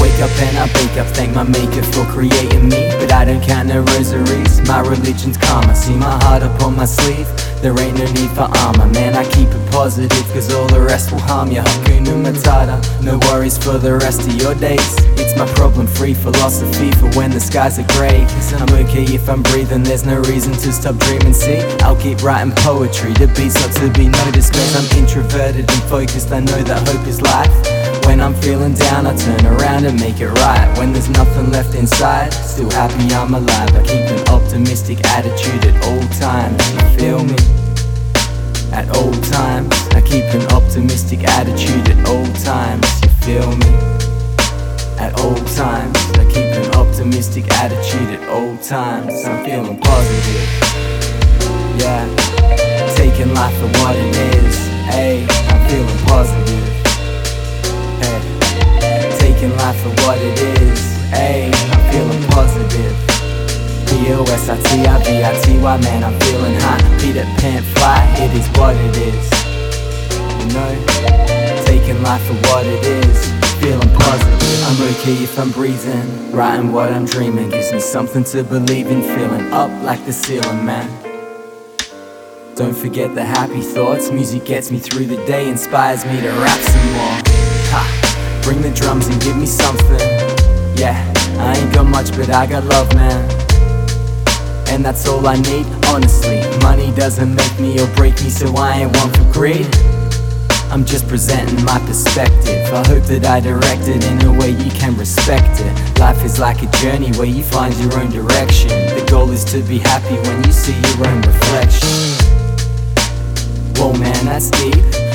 wake up, and I wake up, thank my maker for creating me. But I don't count no rosaries, my religion's karma. See my heart up on my sleeve, there ain't no need for armor. Man, I keep it positive, cause all the rest will harm you. Hakuna Matata, no worries for the rest of your days. It's my problem free philosophy for when the skies are grey. Cause I'm okay if I'm breathing, there's no reason to stop dreaming. See, I'll keep writing poetry, the beats not to be noticed. Cause I'm introverted and focused, I know that hope is life. When I'm feeling down, I turn around and make it right. When there's nothing left inside, still happy I'm alive. I keep an optimistic attitude at all times. You feel me? At all times, I keep an optimistic attitude at all times. You feel me? At all times, I keep an optimistic attitude at all times. I'm feeling positive. Yeah, taking life for what it is. Hey, I'm feeling positive. Life for what it is. Hey, I'm feeling positive. P-O-S-I-T-I-V-I-T-Y, man, I'm feeling hot. Peter Pan fly, it is what it is. You know, taking life for what it is. Feeling positive. I'm okay if I'm breathing. Writing what I'm dreaming gives me something to believe in. Feeling up like the ceiling, man. Don't forget the happy thoughts. Music gets me through the day, inspires me to rap some more. Drums and give me something. Yeah, I ain't got much, but I got love, man. And that's all I need, honestly. Money doesn't make me or break me, so I ain't one for greed. I'm just presenting my perspective. I hope that I direct it in a way you can respect it. Life is like a journey where you find your own direction. The goal is to be happy when you see your own reflection. Whoa, man, that's deep.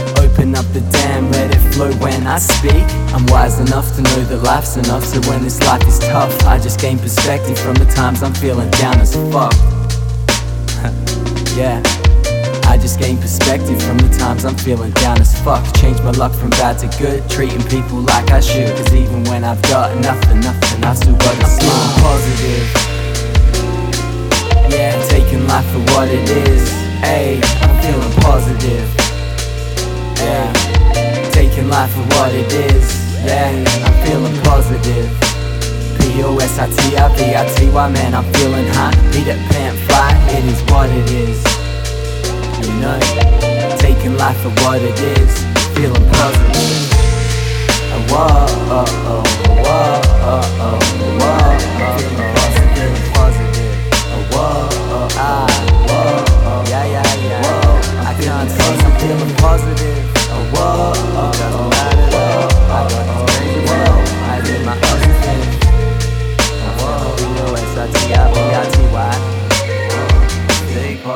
Open up the dam, let it flow when I speak. I'm wise enough to know that life's enough, so when this life is tough, I just gain perspective from the times I'm feeling down as fuck. yeah. I just gain perspective from the times I'm feeling down as fuck. Change my luck from bad to good, treating people like I should. Cause even when I've got nothing, nothing, I've still got a smile. Positive. Life for what it is. Yeah, I'm feeling positive. P-O-S-I-T-I-V-I-T-Y, man, I'm feeling hot. Peter Pan fly, it is what it is. You know, taking life for what it is, feeling positive. Uh, whoa, oh, oh,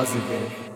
Uh, whoa, B-O-S-I-T-I-V-I-T-Y. Stay positive.